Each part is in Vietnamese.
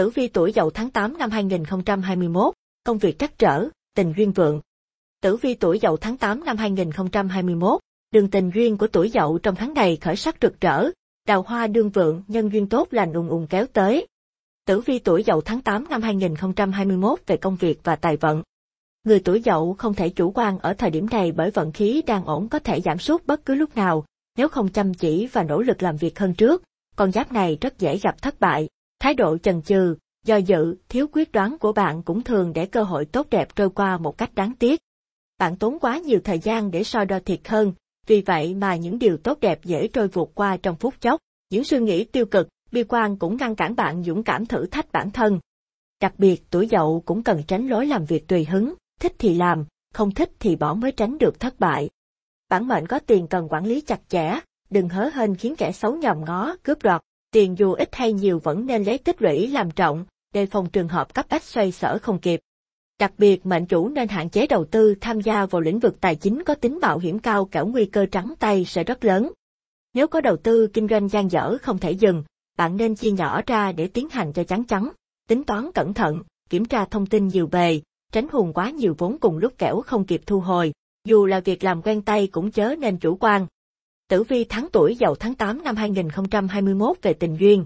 Tử vi tuổi Dậu tháng 8 năm 2021, công việc trắc trở, tình duyên vượng. Tử vi tuổi Dậu tháng 8 năm 2021, đường tình duyên của tuổi Dậu trong tháng này khởi sắc rực rỡ, đào hoa đương vượng, nhân duyên tốt lành ùng ùng kéo tới. Tử vi tuổi Dậu tháng 8 năm 2021 về công việc và tài vận. Người tuổi Dậu không thể chủ quan ở thời điểm này bởi vận khí đang ổn có thể giảm sút bất cứ lúc nào, nếu không chăm chỉ và nỗ lực làm việc hơn trước, con giáp này rất dễ gặp thất bại. Thái độ chần chừ, do dự, thiếu quyết đoán của bạn cũng thường để cơ hội tốt đẹp trôi qua một cách đáng tiếc. Bạn tốn quá nhiều thời gian để so đo thiệt hơn, vì vậy mà những điều tốt đẹp dễ trôi vụt qua trong phút chốc. Những suy nghĩ tiêu cực, bi quan cũng ngăn cản bạn dũng cảm thử thách bản thân. Đặc biệt tuổi dậu cũng cần tránh lối làm việc tùy hứng, thích thì làm, không thích thì bỏ mới tránh được thất bại. Bản mệnh có tiền cần quản lý chặt chẽ, đừng hớ hên khiến kẻ xấu nhòm ngó, cướp đoạt. Tiền dù ít hay nhiều vẫn nên lấy tích lũy làm trọng, đề phòng trường hợp cấp bách xoay sở không kịp. Đặc biệt mệnh chủ nên hạn chế đầu tư tham gia vào lĩnh vực tài chính có tính mạo hiểm cao kẻo nguy cơ trắng tay sẽ rất lớn. Nếu có đầu tư kinh doanh gian dở không thể dừng, bạn nên chia nhỏ ra để tiến hành cho chắn chắn, tính toán cẩn thận, kiểm tra thông tin nhiều bề, tránh hùn quá nhiều vốn cùng lúc kẻo không kịp thu hồi. Dù là việc làm quen tay cũng chớ nên chủ quan. Tử vi tháng tuổi dậu tháng 8 năm 2021 về tình duyên.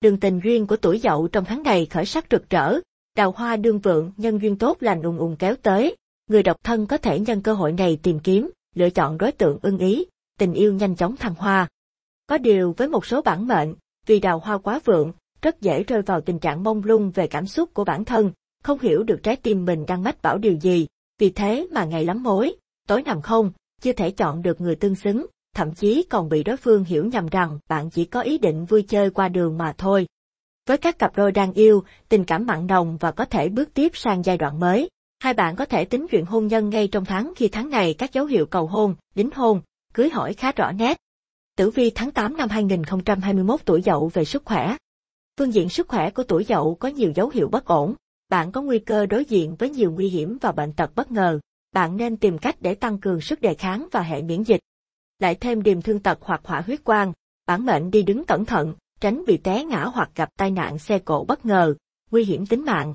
Đường tình duyên của tuổi dậu trong tháng này khởi sắc rực rỡ, đào hoa đương vượng, nhân duyên tốt lành ùng ùng kéo tới. Người độc thân có thể nhân cơ hội này tìm kiếm, lựa chọn đối tượng ưng ý, tình yêu nhanh chóng thăng hoa. Có điều với một số bản mệnh, vì đào hoa quá vượng, rất dễ rơi vào tình trạng mông lung về cảm xúc của bản thân, không hiểu được trái tim mình đang mách bảo điều gì, vì thế mà ngày lắm mối, tối nằm không, chưa thể chọn được người tương xứng, thậm chí còn bị đối phương hiểu nhầm rằng bạn chỉ có ý định vui chơi qua đường mà thôi. Với các cặp đôi đang yêu, tình cảm mặn nồng và có thể bước tiếp sang giai đoạn mới. Hai bạn có thể tính chuyện hôn nhân ngay trong tháng khi tháng này các dấu hiệu cầu hôn, đính hôn, cưới hỏi khá rõ nét. Tử vi tháng 8 năm 2021 tuổi dậu về sức khỏe. Phương diện sức khỏe của tuổi dậu có nhiều dấu hiệu bất ổn. Bạn có nguy cơ đối diện với nhiều nguy hiểm và bệnh tật bất ngờ. Bạn nên tìm cách để tăng cường sức đề kháng và hệ miễn dịch. Lại thêm điềm thương tật hoặc hỏa huyết quang, bản mệnh đi đứng cẩn thận, tránh bị té ngã hoặc gặp tai nạn xe cộ bất ngờ, nguy hiểm tính mạng.